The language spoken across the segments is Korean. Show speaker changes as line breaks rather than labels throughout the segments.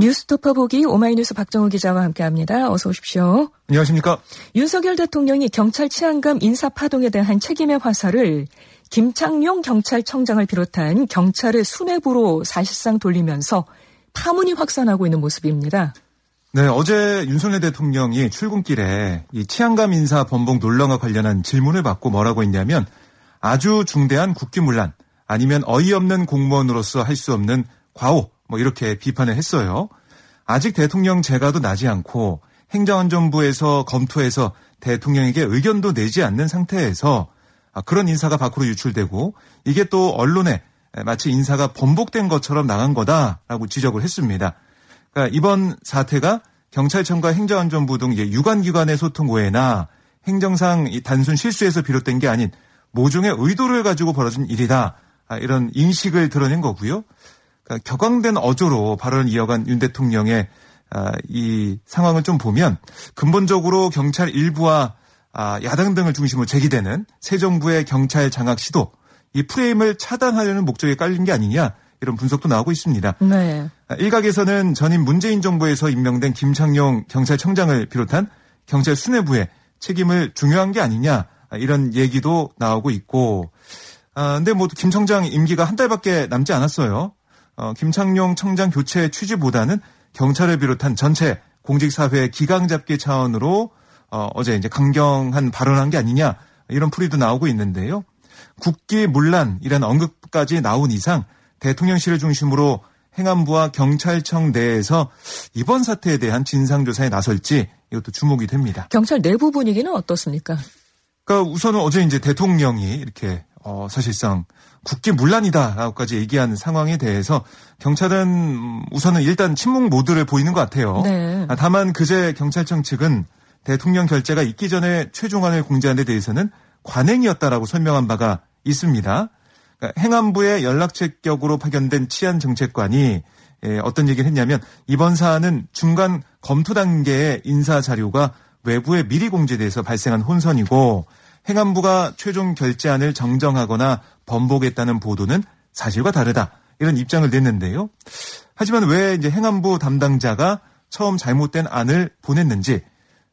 뉴스토퍼 보기 오마이뉴스 박정우 기자와 함께합니다. 어서 오십시오.
안녕하십니까.
윤석열 대통령이 경찰 치안감 인사 파동에 대한 책임의 화살을 김창룡 경찰청장을 비롯한 경찰의 수뇌부로 사실상 돌리면서 파문이 확산하고 있는 모습입니다.
네, 어제 윤석열 대통령이 출근길에 이 치안감 인사 번복 논란과 관련한 질문을 받고 뭐라고 했냐면 아주 중대한 국기문란 아니면 어이없는 공무원으로서 할 수 없는 과오 뭐 이렇게 비판을 했어요. 아직 대통령 재가도 나지 않고 행정안전부에서 검토해서 대통령에게 의견도 내지 않는 상태에서 아, 그런 인사가 밖으로 유출되고 이게 또 언론에 마치 인사가 번복된 것처럼 나간 거다라고 지적을 했습니다. 그러니까 이번 사태가 경찰청과 행정안전부 등 유관기관의 소통 오해나 행정상 단순 실수에서 비롯된 게 아닌 모종의 의도를 가지고 벌어진 일이다. 아, 이런 인식을 드러낸 거고요. 그러니까 격앙된 어조로 발언을 이어간 윤 대통령의 아, 이 상황을 좀 보면 근본적으로 경찰 일부와 아, 야당 등을 중심으로 제기되는 새 정부의 경찰 장악 시도 이 프레임을 차단하려는 목적에 깔린 게 아니냐 이런 분석도 나오고 있습니다. 네. 아, 일각에서는 전임 문재인 정부에서 임명된 김창룡 경찰청장을 비롯한 경찰 수뇌부의 책임을 중요한 게 아니냐 이런 얘기도 나오고 있고 아, 근데 뭐 김 청장 임기가 한 달밖에 남지 않았어요. 어, 김창룡 청장 교체 취지보다는 경찰을 비롯한 전체 공직사회 기강 잡기 차원으로 어, 어제 이제 강경한 발언한 게 아니냐 이런 풀이도 나오고 있는데요. 국기 문란이라는 언급까지 나온 이상 대통령실을 중심으로 행안부와 경찰청 내에서 이번 사태에 대한 진상조사에 나설지 이것도 주목이 됩니다.
경찰 내부 분위기는 어떻습니까?
그러니까 우선은 어제 이제 대통령이 이렇게 어 사실상 국기 문란이다라고까지 얘기한 상황에 대해서 경찰은 우선은 일단 침묵 모드를 보이는 것 같아요. 네. 아, 다만 그제 경찰청 측은 대통령 결재가 있기 전에 최종안을 공개한 데 대해서는 관행이었다라고 설명한 바가 있습니다. 그러니까 행안부의 연락책격으로 파견된 치안정책관이 예, 어떤 얘기를 했냐면 이번 사안은 중간 검토 단계의 인사 자료가 외부에 미리 공개돼서 발생한 혼선이고 행안부가 최종 결재안을 정정하거나 번복했다는 보도는 사실과 다르다. 이런 입장을 냈는데요. 하지만 왜 이제 행안부 담당자가 처음 잘못된 안을 보냈는지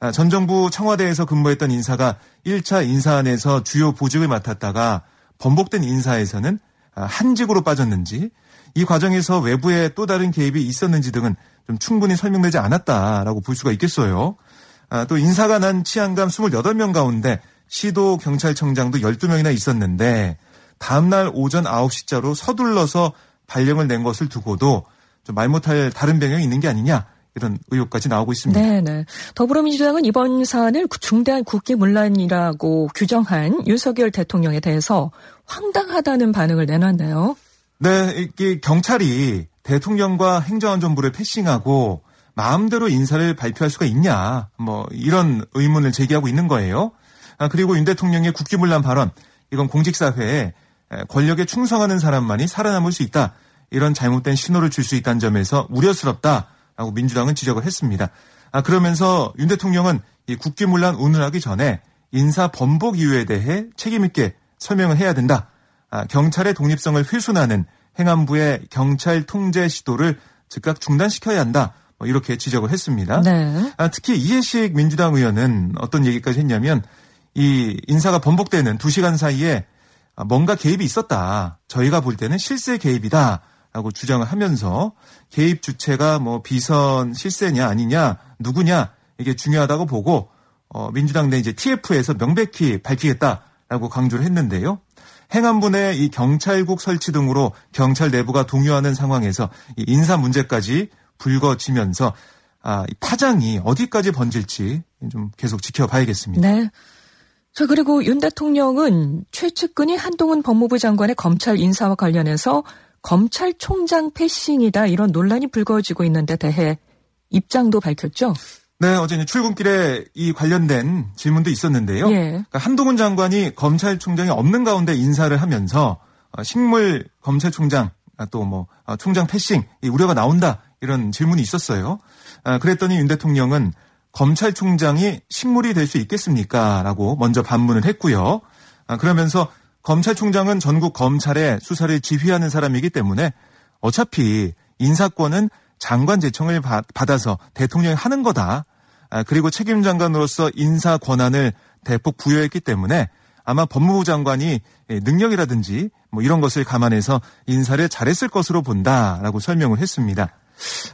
아, 전 정부 청와대에서 근무했던 인사가 1차 인사안에서 주요 보직을 맡았다가 번복된 인사에서는 아, 한직으로 빠졌는지 이 과정에서 외부의 또 다른 개입이 있었는지 등은 좀 충분히 설명되지 않았다라고 볼 수가 있겠어요. 아, 또 인사가 난 치안감 28명 가운데 시도 경찰청장도 12명이나 있었는데 다음날 오전 9시자로 서둘러서 발령을 낸 것을 두고도 좀말 못할 다른 배경이 있는 게 아니냐 이런 의혹까지 나오고 있습니다.
네네. 더불어민주당은 이번 사안을 중대한 국기 문란이라고 규정한 윤석열 대통령에 대해서 황당하다는 반응을 내놨네요.
네, 이게 경찰이 대통령과 행정안전부를 패싱하고 마음대로 인사를 발표할 수가 있냐, 뭐 이런 의문을 제기하고 있는 거예요. 아, 그리고 윤 대통령의 국기문란 발언, 이건 공직사회에 권력에 충성하는 사람만이 살아남을 수 있다. 이런 잘못된 신호를 줄 수 있다는 점에서 우려스럽다라고 민주당은 지적을 했습니다. 아, 그러면서 윤 대통령은 이 국기문란 운운하기 전에 인사 번복 이유에 대해 책임있게 설명을 해야 된다. 아, 경찰의 독립성을 훼손하는 행안부의 경찰 통제 시도를 즉각 중단시켜야 한다. 뭐 이렇게 지적을 했습니다. 네. 아, 특히 이해식 민주당 의원은 어떤 얘기까지 했냐면 이 인사가 번복되는 2시간 사이에 뭔가 개입이 있었다. 저희가 볼 때는 실세 개입이다. 라고 주장을 하면서 개입 주체가 뭐 비선 실세냐 아니냐 누구냐 이게 중요하다고 보고 어 민주당 내 이제 TF에서 명백히 밝히겠다라고 강조를 했는데요. 행안부 내 이 경찰국 설치 등으로 경찰 내부가 동요하는 상황에서 이 인사 문제까지 불거지면서 아, 파장이 어디까지 번질지 좀 계속 지켜봐야겠습니다.
네. 자, 그리고 윤 대통령은 최측근이 한동훈 법무부 장관의 검찰 인사와 관련해서 검찰총장 패싱이다 이런 논란이 불거지고 있는데 대해 입장도 밝혔죠.
네, 어제 출근길에 이 관련된 질문도 있었는데요. 예. 그러니까 한동훈 장관이 검찰총장이 없는 가운데 인사를 하면서 어, 식물 검찰총장 아, 또뭐 어, 총장 패싱 우려가 나온다 이런 질문이 있었어요. 아, 그랬더니 윤 대통령은 검찰총장이 식물이 될 수 있겠습니까? 라고 먼저 반문을 했고요. 아, 그러면서 검찰총장은 전국 검찰의 수사를 지휘하는 사람이기 때문에 어차피 인사권은 장관 제청을 받아서 대통령이 하는 거다. 아, 그리고 책임 장관으로서 인사 권한을 대폭 부여했기 때문에 아마 법무부 장관이 능력이라든지 뭐 이런 것을 감안해서 인사를 잘했을 것으로 본다라고 설명을 했습니다.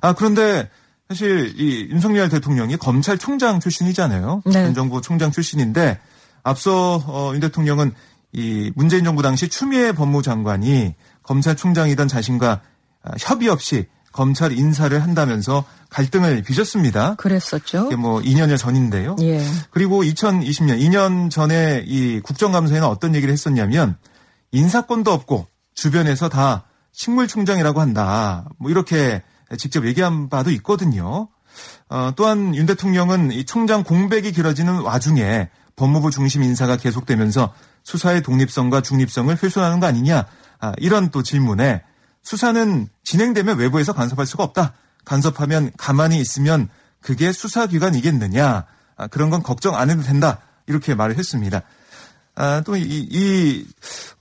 아, 그런데 사실 이 윤석열 대통령이 검찰총장 출신이잖아요. 네. 전 정부 총장 출신인데 앞서 어, 윤 대통령은 이 문재인 정부 당시 추미애 법무장관이 검찰총장이던 자신과 아, 협의 없이 검찰 인사를 한다면서 갈등을 빚었습니다.
그랬었죠.
이게 뭐 2년여 전인데요. 예. 그리고 2020년 2년 전에 이 국정감사에는 어떤 얘기를 했었냐면 인사권도 없고 주변에서 다 식물총장이라고 한다. 뭐 이렇게 직접 얘기한 바도 있거든요. 어, 또한 윤 대통령은 이 총장 공백이 길어지는 와중에 법무부 중심 인사가 계속되면서 수사의 독립성과 중립성을 훼손하는 거 아니냐 아, 이런 또 질문에 수사는 진행되면 외부에서 간섭할 수가 없다. 간섭하면 가만히 있으면 그게 수사기관이겠느냐. 아, 그런 건 걱정 안 해도 된다. 이렇게 말을 했습니다. 아, 또 이, 이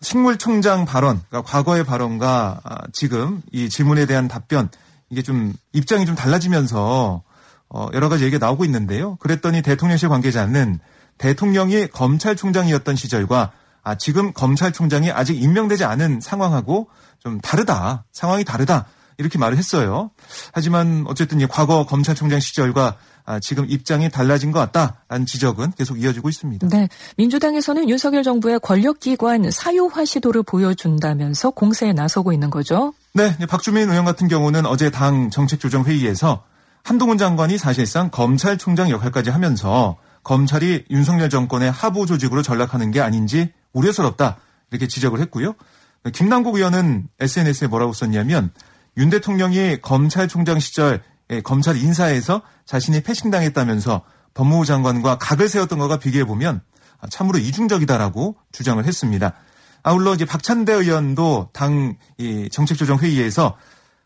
식물총장 발언, 그러니까 과거의 발언과 아, 지금 이 질문에 대한 답변 이게 좀 입장이 좀 달라지면서 어, 여러 가지 얘기가 나오고 있는데요. 그랬더니 대통령실 관계자는 대통령이 검찰총장이었던 시절과 아, 지금 검찰총장이 아직 임명되지 않은 상황하고 좀 다르다. 상황이 다르다. 이렇게 말을 했어요. 하지만 어쨌든 과거 검찰총장 시절과 아, 지금 입장이 달라진 것 같다라는 지적은 계속 이어지고 있습니다.
네. 민주당에서는 윤석열 정부의 권력기관 사유화 시도를 보여준다면서 공세에 나서고 있는 거죠.
네. 박주민 의원 같은 경우는 어제 당 정책조정회의에서 한동훈 장관이 사실상 검찰총장 역할까지 하면서 검찰이 윤석열 정권의 하부 조직으로 전락하는 게 아닌지 우려스럽다. 이렇게 지적을 했고요. 김남국 의원은 SNS에 뭐라고 썼냐면 윤 대통령이 검찰총장 시절 검찰 인사에서 자신이 패싱당했다면서 법무부 장관과 각을 세웠던 것과 비교해 보면 참으로 이중적이다라고 주장을 했습니다. 아울러 이제 박찬대 의원도 당 정책조정 회의에서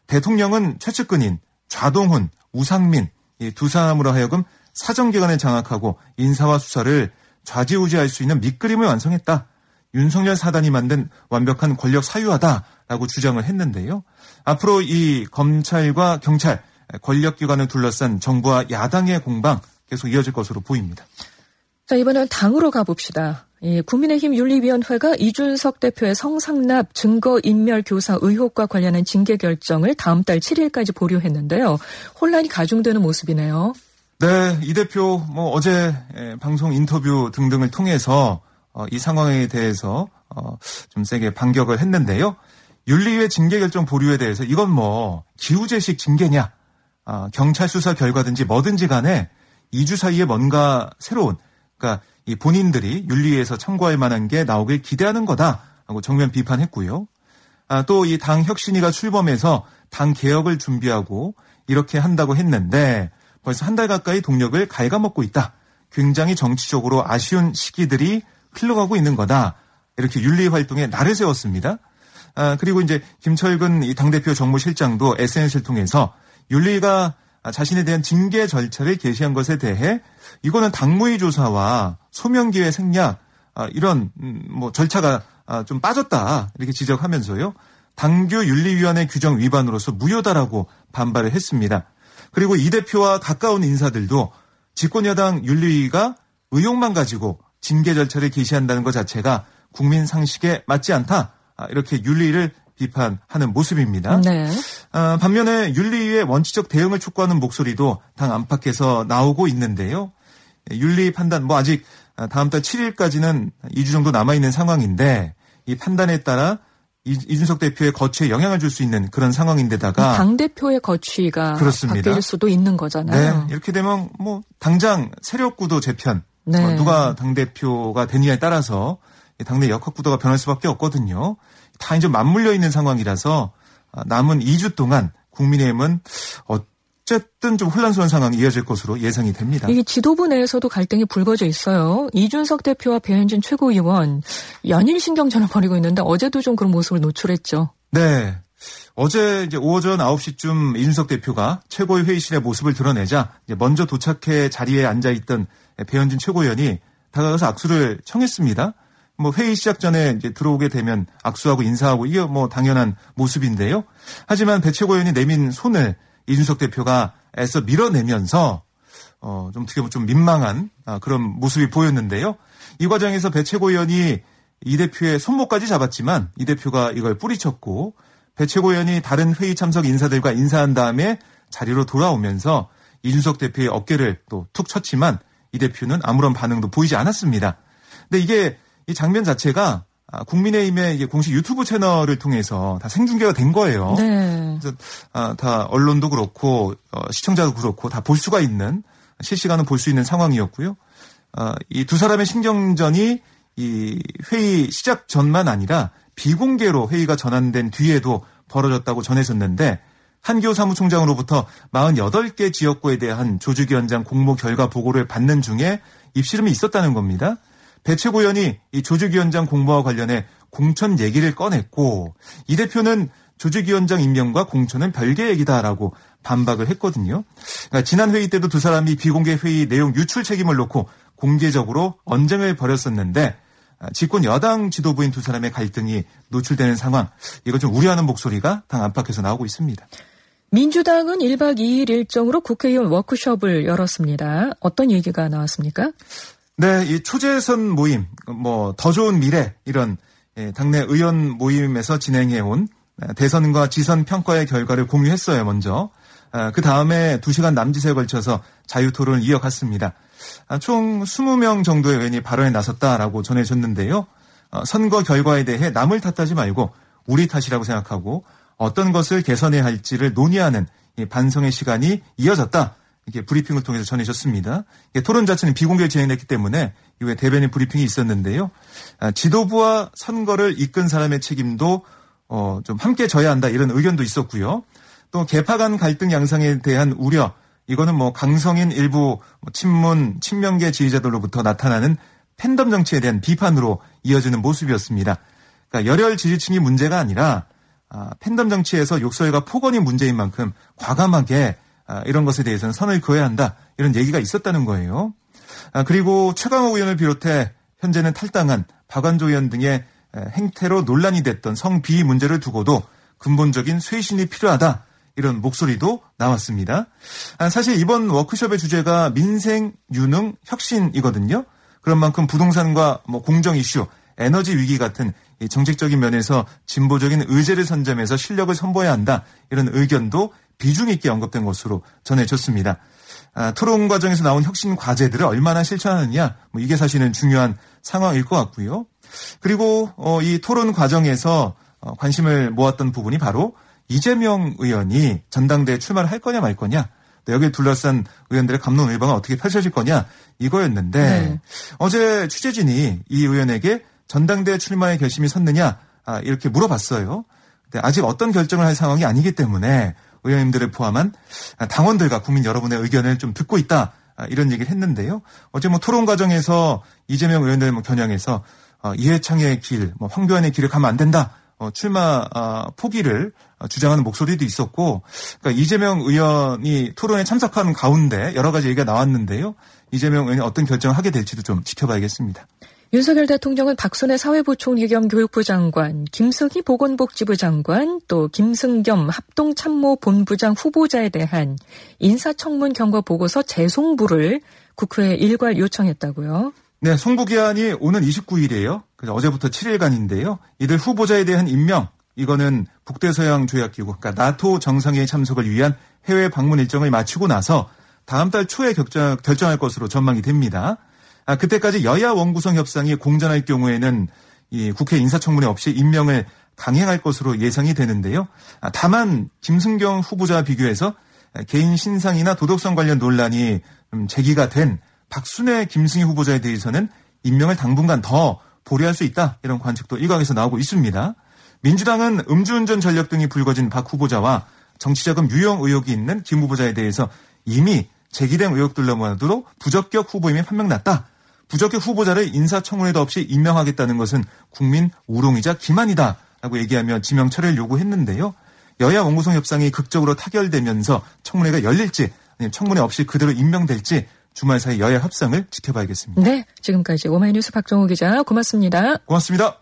대통령은 최측근인 좌동훈, 우상민 두 사람으로 하여금 사정기관을 장악하고 인사와 수사를 좌지우지할 수 있는 밑그림을 완성했다. 윤석열 사단이 만든 완벽한 권력 사유화다라고 주장을 했는데요. 앞으로 이 검찰과 경찰 권력기관을 둘러싼 정부와 야당의 공방 계속 이어질 것으로 보입니다.
자, 이번엔 당으로 가봅시다. 예, 국민의힘 윤리위원회가 이준석 대표의 성상납 증거인멸 교사 의혹과 관련한 징계 결정을 다음 달 7일까지 보류했는데요. 혼란이 가중되는 모습이네요.
네, 이 대표 뭐 어제 방송 인터뷰 등등을 통해서 어, 이 상황에 대해서 어, 좀 세게 반격을 했는데요. 윤리위의 징계 결정 보류에 대해서 이건 뭐 기우제식 징계냐, 아, 경찰 수사 결과든지 뭐든지 간에 2주 사이에 뭔가 새로운, 그러니까 이 본인들이 윤리위에서 참고할 만한 게 나오길 기대하는 거다 하고 정면 비판했고요. 아, 또 이 당 혁신위가 출범해서 당 개혁을 준비하고 이렇게 한다고 했는데 벌써 한 달 가까이 동력을 갉아먹고 있다. 굉장히 정치적으로 아쉬운 시기들이 흘러가고 있는 거다. 이렇게 윤리 활동에 날을 세웠습니다. 아, 그리고 이제 김철근 이 당대표 정무실장도 SNS를 통해서 윤리가 자신에 대한 징계 절차를 게시한 것에 대해 이거는 당무위 조사와 소명기회 생략 아, 이런 음, 뭐 절차가 아, 좀 빠졌다 이렇게 지적하면서요. 당규 윤리위원회 규정 위반으로서 무효다라고 반발을 했습니다. 그리고 이 대표와 가까운 인사들도 집권여당 윤리위가 의혹만 가지고 징계 절차를 개시한다는 것 자체가 국민 상식에 맞지 않다. 아, 이렇게 윤리를 비판하는 모습입니다. 네. 아, 반면에 윤리위의 원칙적 대응을 촉구하는 목소리도 당 안팎에서 나오고 있는데요. 윤리 판단 뭐 아직 다음 달 7일까지는 2주 정도 남아 있는 상황인데 이 판단에 따라 이준석 대표의 거취에 영향을 줄 수 있는 그런 상황인데다가
당 대표의 거취가 그렇습니다. 바뀔 수도 있는 거잖아요.
네, 이렇게 되면 뭐 당장 세력구도 재편 네. 어, 누가 당 대표가 되느냐에 따라서 당내 역학 구도가 변할 수밖에 없거든요. 다 이제 맞물려 있는 상황이라서 아, 남은 2주 동안 국민의힘은 어쨌든 좀 혼란스러운 상황이 이어질 것으로 예상이 됩니다.
이게 지도부 내에서도 갈등이 불거져 있어요. 이준석 대표와 배현진 최고위원 연일 신경전을 벌이고 있는데 어제도 좀 그런 모습을 노출했죠.
네. 어제 이제 오전 9시쯤 이준석 대표가 최고위 회의실의 모습을 드러내자 먼저 도착해 자리에 앉아 있던 배현진 최고위원이 다가가서 악수를 청했습니다. 뭐 회의 시작 전에 이제 들어오게 되면 악수하고 인사하고 이게 뭐 당연한 모습인데요. 하지만 배 최고위원이 내민 손을 이준석 대표가 애써 밀어내면서 어, 좀 어떻게 보면 좀 민망한 아, 그런 모습이 보였는데요. 이 과정에서 배 최고위원이 이 대표의 손목까지 잡았지만 이 대표가 이걸 뿌리쳤고 배 최고위원이 다른 회의 참석 인사들과 인사한 다음에 자리로 돌아오면서 이준석 대표의 어깨를 또 툭 쳤지만 이 대표는 아무런 반응도 보이지 않았습니다. 근데 이게 이 장면 자체가 아, 국민의힘의 공식 유튜브 채널을 통해서 다 생중계가 된 거예요. 네. 그래서 아, 다 언론도 그렇고 어, 시청자도 그렇고 다 볼 수가 있는 실시간으로 볼 수 있는 상황이었고요. 어, 이두 사람의 신경전이 이 회의 시작 전만 아니라 비공개로 회의가 전환된 뒤에도 벌어졌다고 전해졌는데 한교 사무총장으로부터 48개 지역구에 대한 조직위원장 공모 결과 보고를 받는 중에 입시름이 있었다는 겁니다. 배 최고위원이 이 조직위원장 공모와 관련해 공천 얘기를 꺼냈고 이 대표는 조직위원장 임명과 공천은 별개 얘기다라고 반박을 했거든요. 그러니까 지난 회의 때도 두 사람이 비공개 회의 내용 유출 책임을 놓고 공개적으로 언쟁을 벌였었는데 집권 여당 지도부인 두 사람의 갈등이 노출되는 상황, 이거 좀 우려하는 목소리가 당 안팎에서 나오고 있습니다.
민주당은 1박 2일 일정으로 국회의원 워크숍을 열었습니다. 어떤 얘기가 나왔습니까?
네, 이 초재선 모임, 뭐 더 좋은 미래 이런 예, 당내 의원 모임에서 진행해온 대선과 지선 평가의 결과를 공유했어요. 먼저 아, 그 다음에 2시간 남짓에 걸쳐서 자유토론을 이어갔습니다. 아, 총 20명 정도의 의원이 발언에 나섰다라고 전해졌는데요. 어, 선거 결과에 대해 남을 탓하지 말고 우리 탓이라고 생각하고 어떤 것을 개선해야 할지를 논의하는 반성의 시간이 이어졌다. 이렇게 브리핑을 통해서 전해졌습니다. 토론 자체는 비공개 진행됐기 때문에 이후에 대변인 브리핑이 있었는데요. 아, 지도부와 선거를 이끈 사람의 책임도 어, 좀 함께 져야 한다 이런 의견도 있었고요. 또 개파 간 갈등 양상에 대한 우려 이거는 뭐 강성인 일부 뭐 친문 친명계 지지자들로부터 나타나는 팬덤 정치에 대한 비판으로 이어지는 모습이었습니다. 그러니까 열혈 지지층이 문제가 아니라 아, 팬덤 정치에서 욕설과 폭언이 문제인 만큼 과감하게 아, 이런 것에 대해서는 선을 그어야 한다 이런 얘기가 있었다는 거예요. 아, 그리고 최강호 의원을 비롯해 현재는 탈당한 박완조 의원 등의 행태로 논란이 됐던 성비위 문제를 두고도 근본적인 쇄신이 필요하다 이런 목소리도 나왔습니다. 아, 사실 이번 워크숍의 주제가 민생, 유능, 혁신이거든요. 그런 만큼 부동산과 뭐 공정 이슈, 에너지 위기 같은 정책적인 면에서 진보적인 의제를 선점해서 실력을 선보여야 한다. 이런 의견도 비중 있게 언급된 것으로 전해졌습니다. 아, 토론 과정에서 나온 혁신 과제들을 얼마나 실천하느냐, 뭐 이게 사실은 중요한 상황일 것 같고요. 그리고 어, 이 토론 과정에서 어, 관심을 모았던 부분이 바로 이재명 의원이 전당대회 출마를 할 거냐 말 거냐 여기에 둘러싼 의원들의 감론 의방은 어떻게 펼쳐질 거냐 이거였는데 네. 어제 취재진이 이 의원에게 전당대회 출마의 결심이 섰느냐 아, 이렇게 물어봤어요. 근데 아직 어떤 결정을 할 상황이 아니기 때문에 의원님들을 포함한 당원들과 국민 여러분의 의견을 좀 듣고 있다 아, 이런 얘기를 했는데요. 어제 뭐 토론 과정에서 이재명 의원들 뭐 겨냥해서 어, 이해창의 길, 뭐 황교안의 길을 가면 안 된다. 어, 출마 아, 포기를 주장하는 목소리도 있었고, 그러니까 이재명 의원이 토론에 참석하는 가운데 여러 가지 얘기가 나왔는데요. 이재명 의원이 어떤 결정을 하게 될지도 좀 지켜봐야겠습니다.
윤석열 대통령은 박순애 사회부총리 겸 교육부 장관, 김승희 보건복지부 장관, 또 김승겸 합동참모본부장 후보자에 대한 인사청문 경과 보고서 재송부를 국회에 일괄 요청했다고요.
네, 송부 기한이 오는 29일이에요. 그래서 어제부터 7일간인데요. 이들 후보자에 대한 임명, 이거는 북대서양 조약기구, 그러니까 나토 정상회의 참석을 위한 해외 방문 일정을 마치고 나서 다음 달 초에 결정, 결정할 것으로 전망이 됩니다. 아, 그때까지 여야 원구성 협상이 공전할 경우에는 이 국회 인사청문회 없이 임명을 강행할 것으로 예상이 되는데요. 아, 다만 김승경 후보자와 비교해서 개인 신상이나 도덕성 관련 논란이 제기가 된 박순애 김승희 후보자에 대해서는 임명을 당분간 더 보류할 수 있다 이런 관측도 일각에서 나오고 있습니다. 민주당은 음주운전 전력 등이 불거진 박 후보자와 정치자금 유용 의혹이 있는 김 후보자에 대해서 이미 제기된 의혹들로만으로 부적격 후보임이 판명났다. 부적격 후보자를 인사청문회도 없이 임명하겠다는 것은 국민 우롱이자 기만이다. 라고 얘기하며 지명 철회를 요구했는데요. 여야 원구성 협상이 극적으로 타결되면서 청문회가 열릴지 아니면 청문회 없이 그대로 임명될지 주말 사이 여야 협상을 지켜봐야겠습니다.
네, 지금까지 오마이뉴스 박정호 기자 고맙습니다.
고맙습니다.